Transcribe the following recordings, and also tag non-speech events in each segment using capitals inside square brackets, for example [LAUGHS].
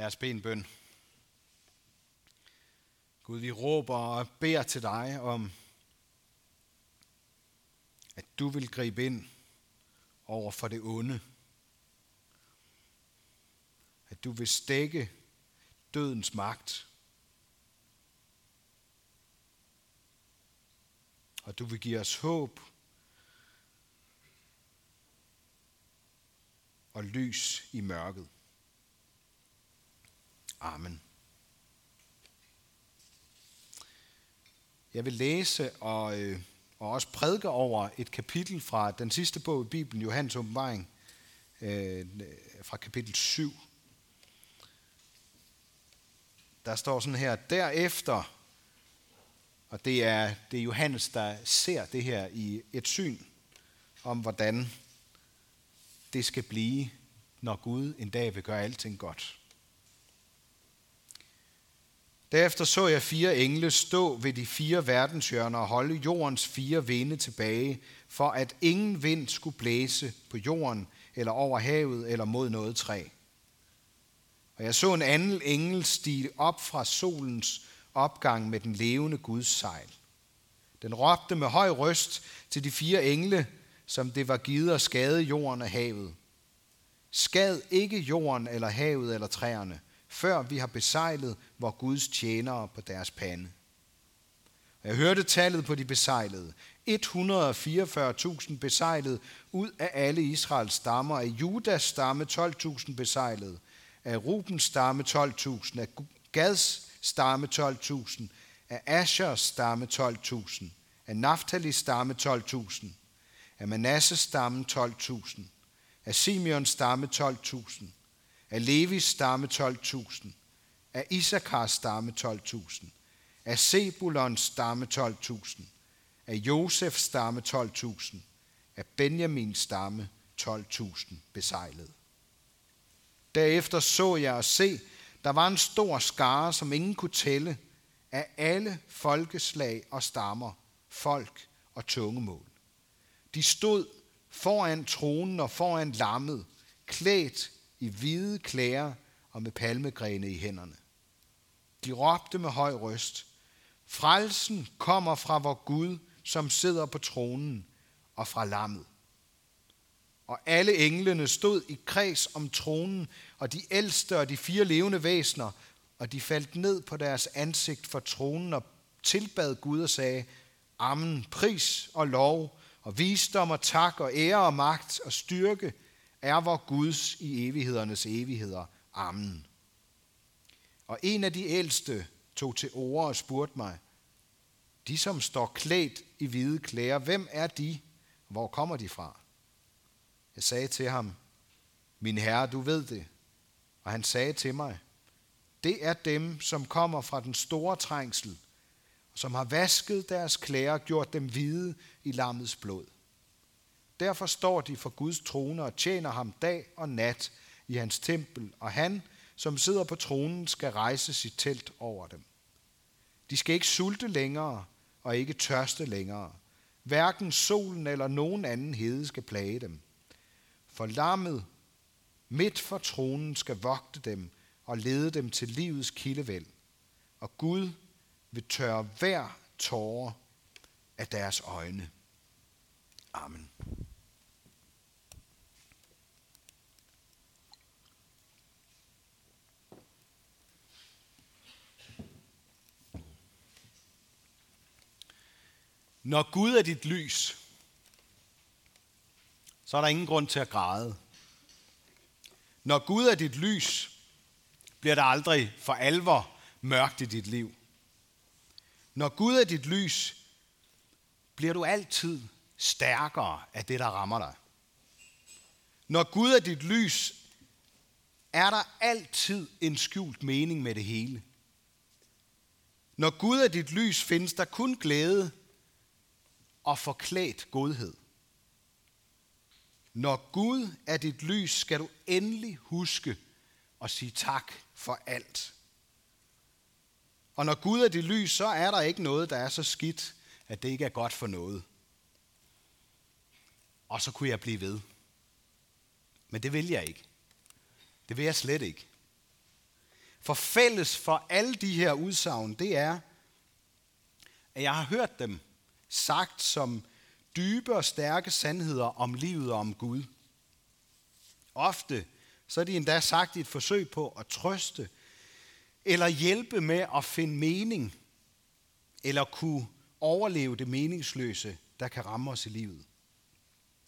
Lad os bede en bøn. Gud, vi råber og beder til dig om, at du vil gribe ind over for det onde. At du vil stække dødens magt. Og du vil give os håb og lys i mørket. Amen. Jeg vil læse og, øh, og også prædike over et kapitel fra den sidste bog i Bibelen, Johannes åbenbaring, øh, fra kapitel 7. Der står sådan her, derefter, og det er, det er Johannes, der ser det her i et syn, om hvordan det skal blive, når Gud en dag vil gøre alting godt. Derefter så jeg fire engle stå ved de fire verdenshjørner og holde jordens fire vinde tilbage, for at ingen vind skulle blæse på jorden, eller over havet, eller mod noget træ. Og jeg så en anden engel stige op fra solens opgang med den levende Guds sejl. Den råbte med høj røst til de fire engle, som det var givet at skade jorden og havet. Skad ikke jorden eller havet eller træerne, før vi har besejlet vor Guds tjenere på deres pande. Jeg hørte tallet på de besejlede. 144.000 besejlede ud af alle Israels stammer, af Judas stamme 12.000 besejlede, af Rubens stamme 12.000, af Gads stamme 12.000, af Ashers stamme 12.000, af Naftalis stamme 12.000, af Manasses stamme 12.000, af Simeons stamme 12.000, af Levis stamme 12.000, af Isakars stamme 12.000, af Sebulons stamme 12.000, af Josefs stamme 12.000, af Benjamins stamme 12.000 besejlede. Derefter så jeg og se, der var en stor skare, som ingen kunne tælle, af alle folkeslag og stammer, folk og tungemål. De stod foran tronen og foran lammet, klædt i hvide klæder og med palmegrene i hænderne. De råbte med høj røst, Frelsen kommer fra vor Gud, som sidder på tronen, og fra lammet. Og alle englene stod i kreds om tronen, og de ældste og de fire levende væsner, og de faldt ned på deres ansigt for tronen og tilbad Gud og sagde, Amen, pris og lov, og visdom og tak og ære og magt og styrke er vor Guds i evighedernes evigheder. Amen. Og en af de ældste tog til ord og spurgte mig, de som står klædt i hvide klæder, hvem er de? Hvor kommer de fra? Jeg sagde til ham, min herre, du ved det. Og han sagde til mig, det er dem, som kommer fra den store trængsel, som har vasket deres klæder og gjort dem hvide i lammets blod. Derfor står de for Guds trone og tjener ham dag og nat i hans tempel, og han, som sidder på tronen, skal rejse sit telt over dem. De skal ikke sulte længere og ikke tørste længere. Hverken solen eller nogen anden hede skal plage dem. For lammet midt for tronen skal vogte dem og lede dem til livets kildevæld. Og Gud vil tørre hver tårer af deres øjne. Amen. Når Gud er dit lys, så er der ingen grund til at græde. Når Gud er dit lys, bliver der aldrig for alvor mørkt i dit liv. Når Gud er dit lys, bliver du altid stærkere af det, der rammer dig. Når Gud er dit lys, er der altid en skjult mening med det hele. Når Gud er dit lys, findes der kun glæde og forklædt godhed. Når Gud er dit lys, skal du endelig huske at sige tak for alt. Og når Gud er dit lys, så er der ikke noget, der er så skidt, at det ikke er godt for noget. Og så kunne jeg blive ved. Men det vil jeg ikke. Det vil jeg slet ikke. For fælles for alle de her udsagn, det er, at jeg har hørt dem sagt som dybe og stærke sandheder om livet og om Gud. Ofte så er de endda sagt i et forsøg på at trøste, eller hjælpe med at finde mening, eller kunne overleve det meningsløse, der kan ramme os i livet.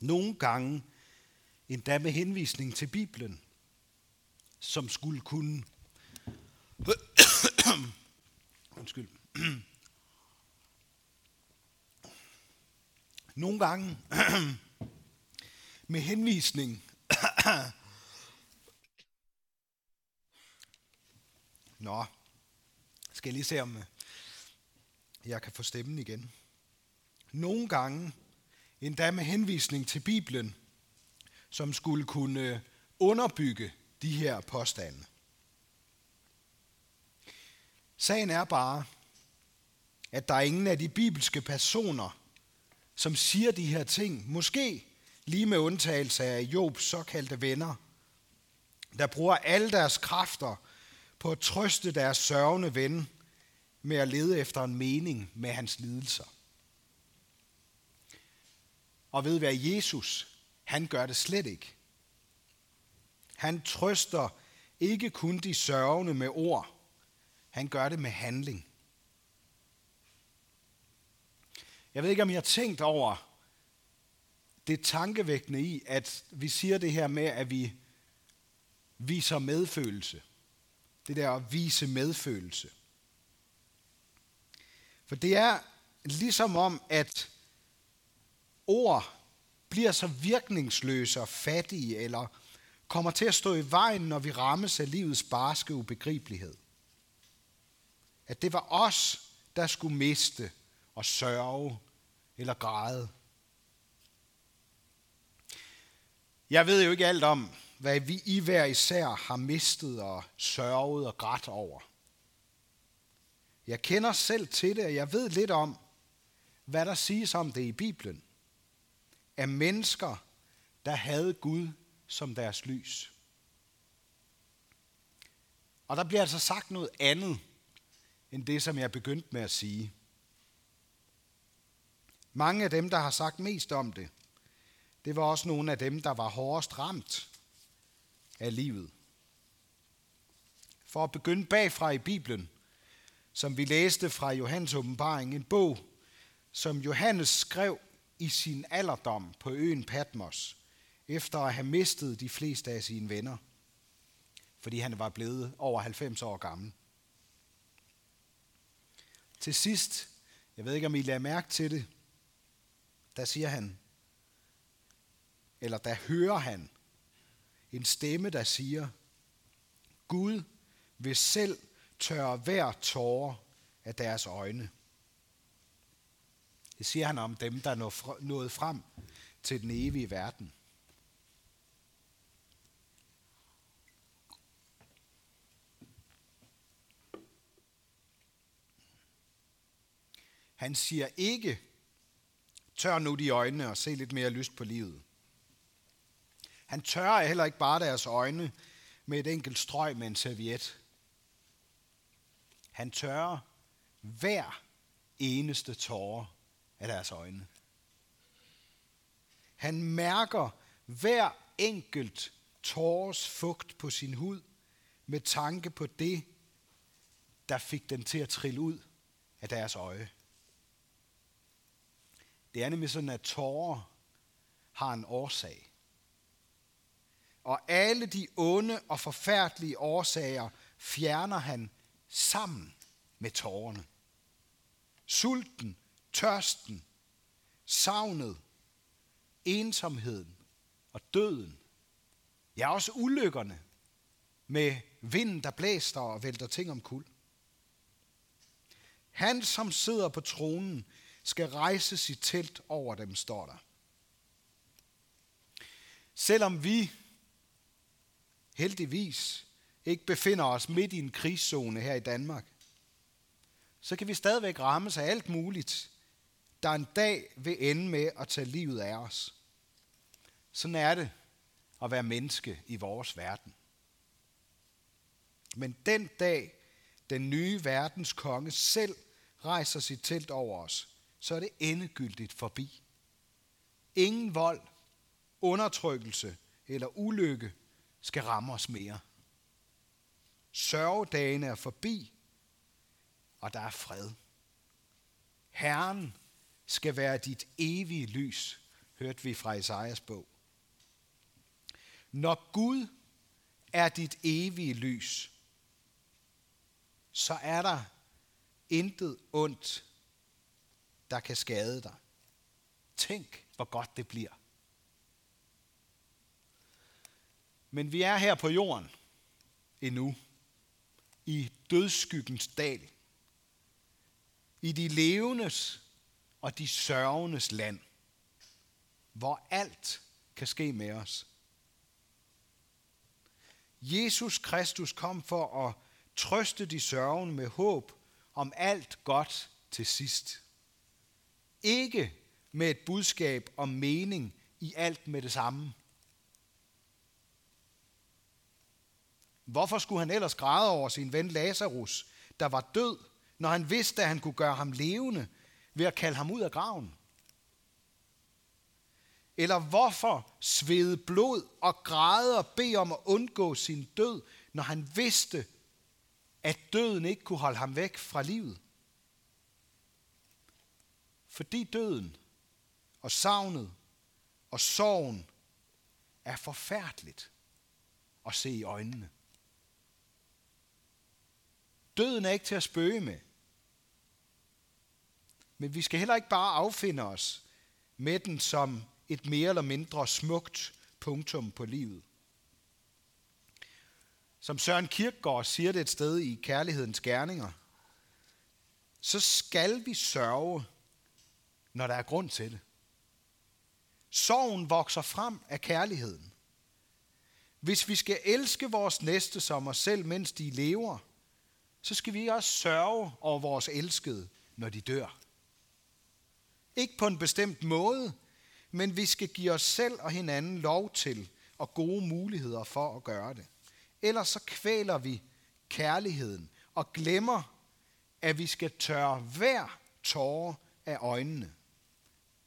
Nogle gange endda med henvisning til Bibelen, som skulle kunne [COUGHS] Undskyld. Nogle gange [CLEARS THROAT] med henvisning [CLEARS THROAT] Nå, skal jeg lige se, om øh, jeg kan få stemmen igen. Nogle gange, endda med henvisning til Bibelen, som skulle kunne øh, underbygge de her påstande. Sagen er bare, at der er ingen af de bibelske personer, som siger de her ting, måske lige med undtagelse af Jobs såkaldte venner, der bruger alle deres kræfter på at trøste deres sørgende ven med at lede efter en mening med hans lidelser. Og ved hvad Jesus, han gør det slet ikke. Han trøster ikke kun de sørgende med ord, han gør det med handling. Jeg ved ikke, om I har tænkt over det tankevækkende i, at vi siger det her med, at vi viser medfølelse. Det der at vise medfølelse. For det er ligesom om, at ord bliver så virkningsløse og fattige, eller kommer til at stå i vejen, når vi rammes af livets barske ubegribelighed. At det var os, der skulle miste og sørge eller græde. Jeg ved jo ikke alt om, hvad vi i hver især har mistet og sørget og grædt over. Jeg kender selv til det, og jeg ved lidt om, hvad der siges om det i Bibelen. Af mennesker, der havde Gud som deres lys. Og der bliver altså sagt noget andet, end det, som jeg begyndte med at sige. Mange af dem, der har sagt mest om det, det var også nogle af dem, der var hårdest ramt af livet. For at begynde bagfra i Bibelen, som vi læste fra Johannes åbenbaring, en bog, som Johannes skrev i sin alderdom på øen Patmos, efter at have mistet de fleste af sine venner, fordi han var blevet over 90 år gammel. Til sidst, jeg ved ikke om I lader mærke til det, der siger han, eller der hører han en stemme, der siger, Gud vil selv tørre hver tårer af deres øjne. Det siger han om dem, der nåede frem til den evige verden. Han siger ikke, tør nu de øjne og se lidt mere lyst på livet. Han tørrer heller ikke bare deres øjne med et enkelt strøg med en serviet. Han tørrer hver eneste tårer af deres øjne. Han mærker hver enkelt tåres fugt på sin hud med tanke på det, der fik den til at trille ud af deres øje. Det er nemlig sådan, at tårer har en årsag. Og alle de onde og forfærdelige årsager fjerner han sammen med tårerne. Sulten, tørsten, savnet, ensomheden og døden. Ja, også ulykkerne med vinden, der blæster og vælter ting om kul. Han, som sidder på tronen, skal rejse sit telt over dem, står der. Selvom vi heldigvis ikke befinder os midt i en krigszone her i Danmark, så kan vi stadigvæk rammes af alt muligt, der en dag vil ende med at tage livet af os. Sådan er det at være menneske i vores verden. Men den dag, den nye verdens konge selv rejser sit telt over os, så er det endegyldigt forbi. Ingen vold, undertrykkelse eller ulykke skal ramme os mere. Sørgedagene er forbi, og der er fred. Herren skal være dit evige lys, hørte vi fra Isaias bog. Når Gud er dit evige lys, så er der intet ondt, der kan skade dig. Tænk, hvor godt det bliver. Men vi er her på jorden endnu, i dødskyggens dal, i de levendes og de sørgendes land, hvor alt kan ske med os. Jesus Kristus kom for at trøste de sørgende med håb om alt godt til sidst. Ikke med et budskab om mening i alt med det samme. Hvorfor skulle han ellers græde over sin ven Lazarus, der var død, når han vidste, at han kunne gøre ham levende ved at kalde ham ud af graven? Eller hvorfor svede blod og græde og bede om at undgå sin død, når han vidste, at døden ikke kunne holde ham væk fra livet? Fordi døden og savnet og sorgen er forfærdeligt at se i øjnene. Døden er ikke til at spøge med. Men vi skal heller ikke bare affinde os med den som et mere eller mindre smukt punktum på livet. Som Søren Kierkegaard siger det et sted i Kærlighedens Gerninger, så skal vi sørge, når der er grund til det. Sorgen vokser frem af kærligheden. Hvis vi skal elske vores næste som os selv, mens de lever, så skal vi også sørge over vores elskede, når de dør. Ikke på en bestemt måde, men vi skal give os selv og hinanden lov til og gode muligheder for at gøre det. Ellers så kvæler vi kærligheden og glemmer, at vi skal tørre hver tårer af øjnene.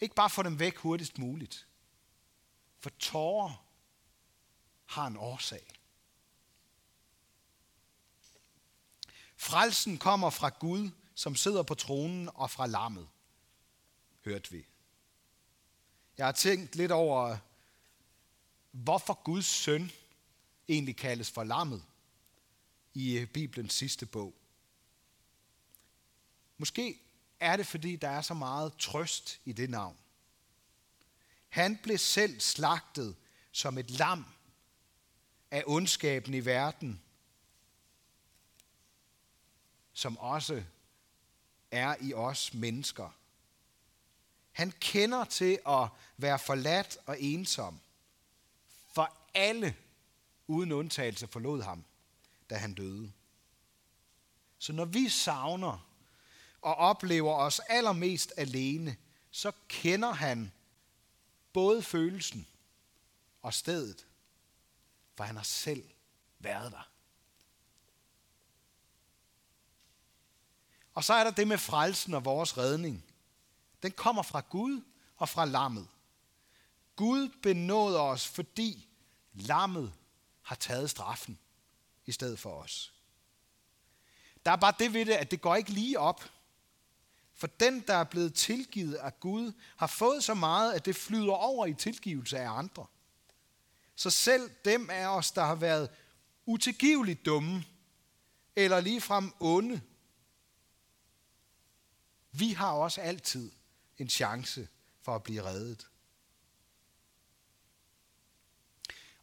Ikke bare få dem væk hurtigst muligt. For tårer har en årsag. Frelsen kommer fra Gud, som sidder på tronen, og fra lammet, hørte vi. Jeg har tænkt lidt over, hvorfor Guds søn egentlig kaldes for lammet i Bibelens sidste bog. Måske er det, fordi der er så meget trøst i det navn. Han blev selv slagtet som et lam af ondskaben i verden, som også er i os mennesker. Han kender til at være forladt og ensom, for alle uden undtagelse forlod ham, da han døde. Så når vi savner og oplever os allermest alene, så kender han både følelsen og stedet, for han har selv været der. Og så er der det med frelsen og vores redning. Den kommer fra Gud og fra lammet. Gud benåder os, fordi lammet har taget straffen i stedet for os. Der er bare det ved det, at det går ikke lige op. For den, der er blevet tilgivet af Gud, har fået så meget, at det flyder over i tilgivelse af andre. Så selv dem af os, der har været utilgiveligt dumme, eller ligefrem onde, vi har også altid en chance for at blive reddet.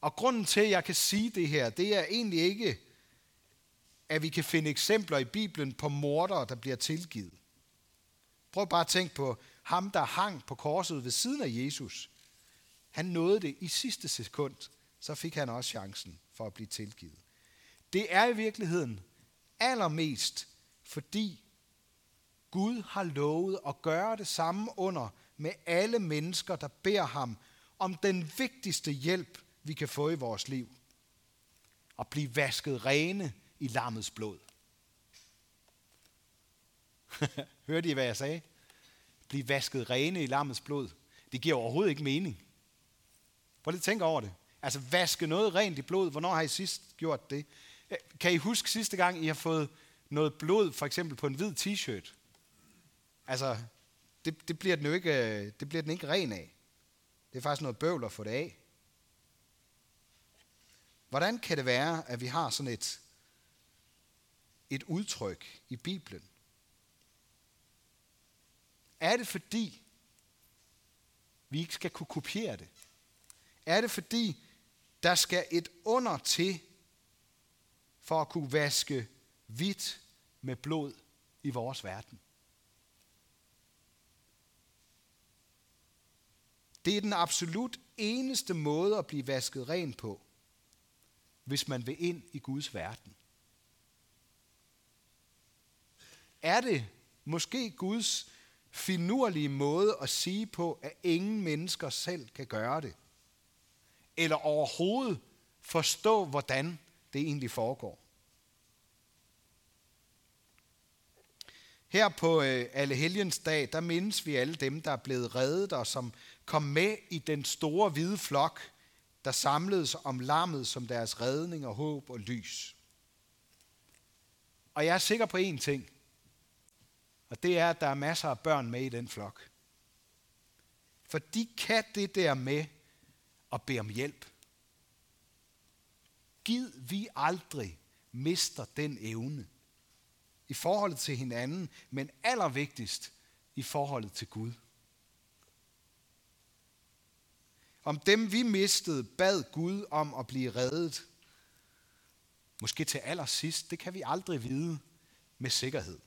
Og grunden til, at jeg kan sige det her, det er egentlig ikke, at vi kan finde eksempler i Bibelen på mordere, der bliver tilgivet. Prøv bare at tænke på ham, der hang på korset ved siden af Jesus. Han nåede det i sidste sekund, så fik han også chancen for at blive tilgivet. Det er i virkeligheden allermest, fordi Gud har lovet at gøre det samme under med alle mennesker, der beder ham om den vigtigste hjælp, vi kan få i vores liv. At blive vasket rene i lammets blod. [LAUGHS] Hørte I, hvad jeg sagde? Bliv vasket rene i lammets blod. Det giver overhovedet ikke mening. Prøv lige at tænke over det. Altså vaske noget rent i blod. Hvornår har I sidst gjort det? Øh, kan I huske sidste gang, I har fået noget blod, for eksempel på en hvid t-shirt? Altså, det, det, bliver den jo ikke, øh, det bliver den ikke ren af. Det er faktisk noget bøvl at få det af. Hvordan kan det være, at vi har sådan et, et udtryk i Bibelen? Er det fordi, vi ikke skal kunne kopiere det? Er det fordi, der skal et under til, for at kunne vaske hvidt med blod i vores verden? Det er den absolut eneste måde at blive vasket ren på, hvis man vil ind i Guds verden. Er det måske Guds finurlige måde at sige på, at ingen mennesker selv kan gøre det? Eller overhovedet forstå, hvordan det egentlig foregår? Her på øh, Allehelgens dag, der mindes vi alle dem, der er blevet reddet og som kom med i den store hvide flok, der samledes om lammet som deres redning og håb og lys. Og jeg er sikker på én ting, og det er, at der er masser af børn med i den flok. For de kan det der med at bede om hjælp. Gid vi aldrig mister den evne i forholdet til hinanden, men allervigtigst i forholdet til Gud. Om dem vi mistede, bad Gud om at blive reddet. Måske til allersidst, det kan vi aldrig vide med sikkerhed.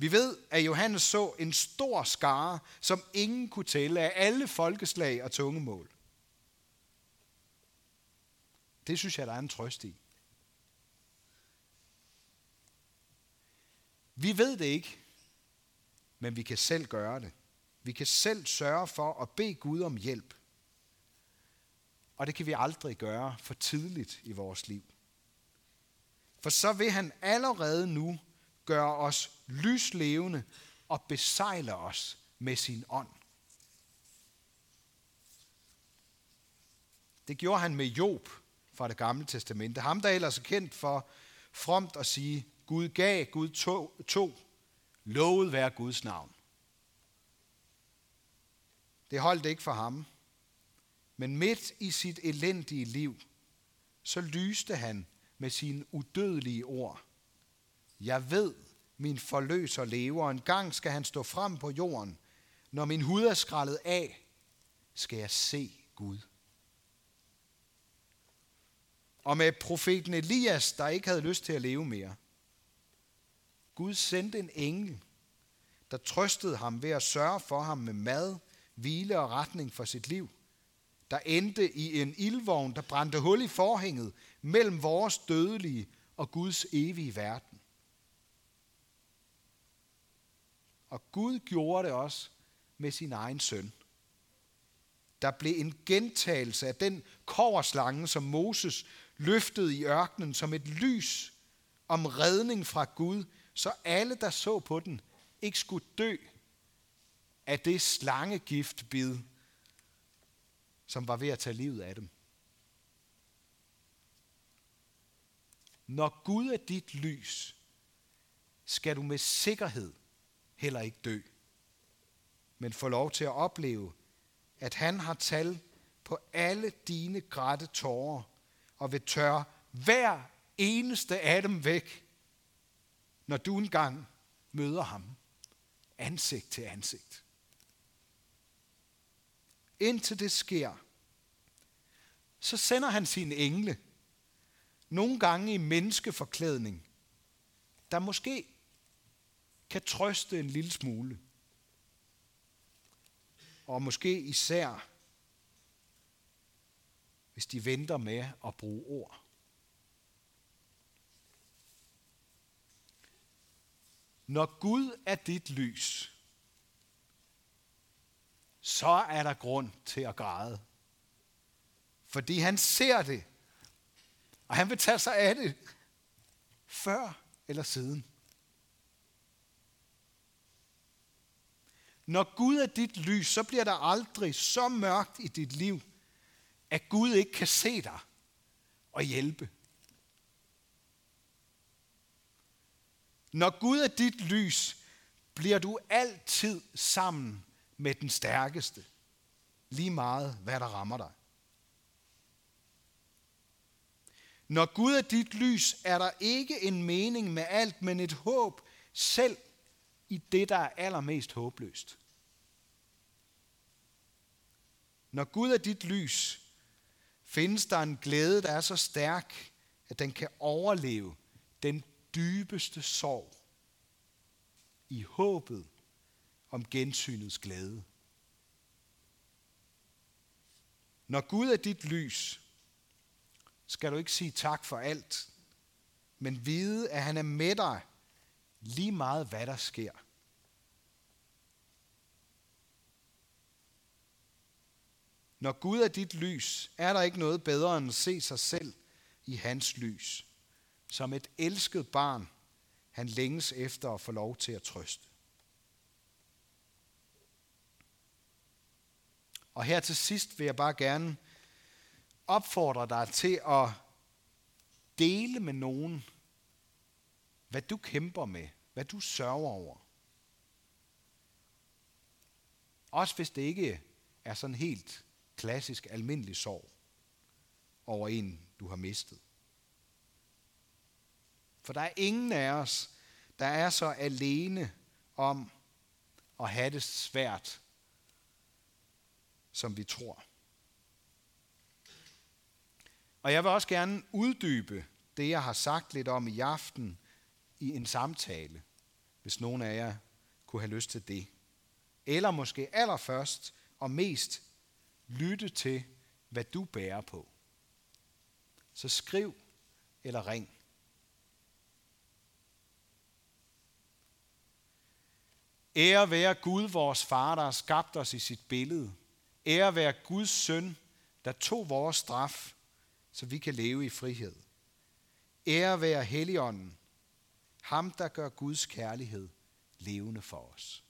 Vi ved, at Johannes så en stor skare, som ingen kunne tælle af alle folkeslag og tungemål. Det synes jeg, der er en trøst i. Vi ved det ikke, men vi kan selv gøre det. Vi kan selv sørge for at bede Gud om hjælp. Og det kan vi aldrig gøre for tidligt i vores liv. For så vil han allerede nu gøre os lyslevende og besejle os med sin ånd. Det gjorde han med Job fra det gamle testamente. Ham, der ellers er kendt for fromt at sige, Gud gav, Gud tog, tog lovet være Guds navn. Det holdt ikke for ham. Men midt i sit elendige liv, så lyste han med sine udødelige ord. Jeg ved, min forløser lever, en gang skal han stå frem på jorden. Når min hud er skrællet af, skal jeg se Gud. Og med profeten Elias, der ikke havde lyst til at leve mere. Gud sendte en engel, der trøstede ham ved at sørge for ham med mad, hvile og retning for sit liv, der endte i en ildvogn, der brændte hul i forhænget mellem vores dødelige og Guds evige verden. Og Gud gjorde det også med sin egen søn. Der blev en gentagelse af den koverslange, som Moses løftede i ørkenen som et lys om redning fra Gud, så alle, der så på den, ikke skulle dø af det slangegiftbid, som var ved at tage livet af dem. Når Gud er dit lys, skal du med sikkerhed heller ikke dø, men få lov til at opleve, at han har tal på alle dine grætte tårer, og vil tørre hver eneste af dem væk, når du engang møder ham ansigt til ansigt. Indtil det sker, så sender han sine engle, nogle gange i menneskeforklædning, der måske kan trøste en lille smule. Og måske især, hvis de venter med at bruge ord. Når Gud er dit lys, så er der grund til at græde. Fordi han ser det, Og han vil tage sig af det før eller siden. Når Gud er dit lys, så bliver der aldrig så mørkt i dit liv, at Gud ikke kan se dig og hjælpe. Når Gud er dit lys, bliver du altid sammen med den stærkeste, lige meget hvad der rammer dig. Når Gud er dit lys, er der ikke en mening med alt, men et håb selv i det, der er allermest håbløst. Når Gud er dit lys, findes der en glæde, der er så stærk, at den kan overleve den dybeste sorg i håbet om gensynets glæde. Når Gud er dit lys, skal du ikke sige tak for alt, men vide, at han er med dig lige meget, hvad der sker. Når Gud er dit lys, er der ikke noget bedre end at se sig selv i hans lys. Som et elsket barn, han længes efter at få lov til at trøste. Og her til sidst vil jeg bare gerne opfordre dig til at dele med nogen, hvad du kæmper med, hvad du sørger over. Også hvis det ikke er sådan helt klassisk almindelig sorg over en, du har mistet. For der er ingen af os, der er så alene om at have det svært, som vi tror. Og jeg vil også gerne uddybe det, jeg har sagt lidt om i aften i en samtale, hvis nogen af jer kunne have lyst til det. Eller måske allerførst og mest lytte til, hvad du bærer på. Så skriv eller ring. Ære være Gud, vores far, der har skabt os i sit billede. Ære være Guds søn, der tog vores straf, så vi kan leve i frihed. Ære være Helligånden, ham der gør Guds kærlighed levende for os.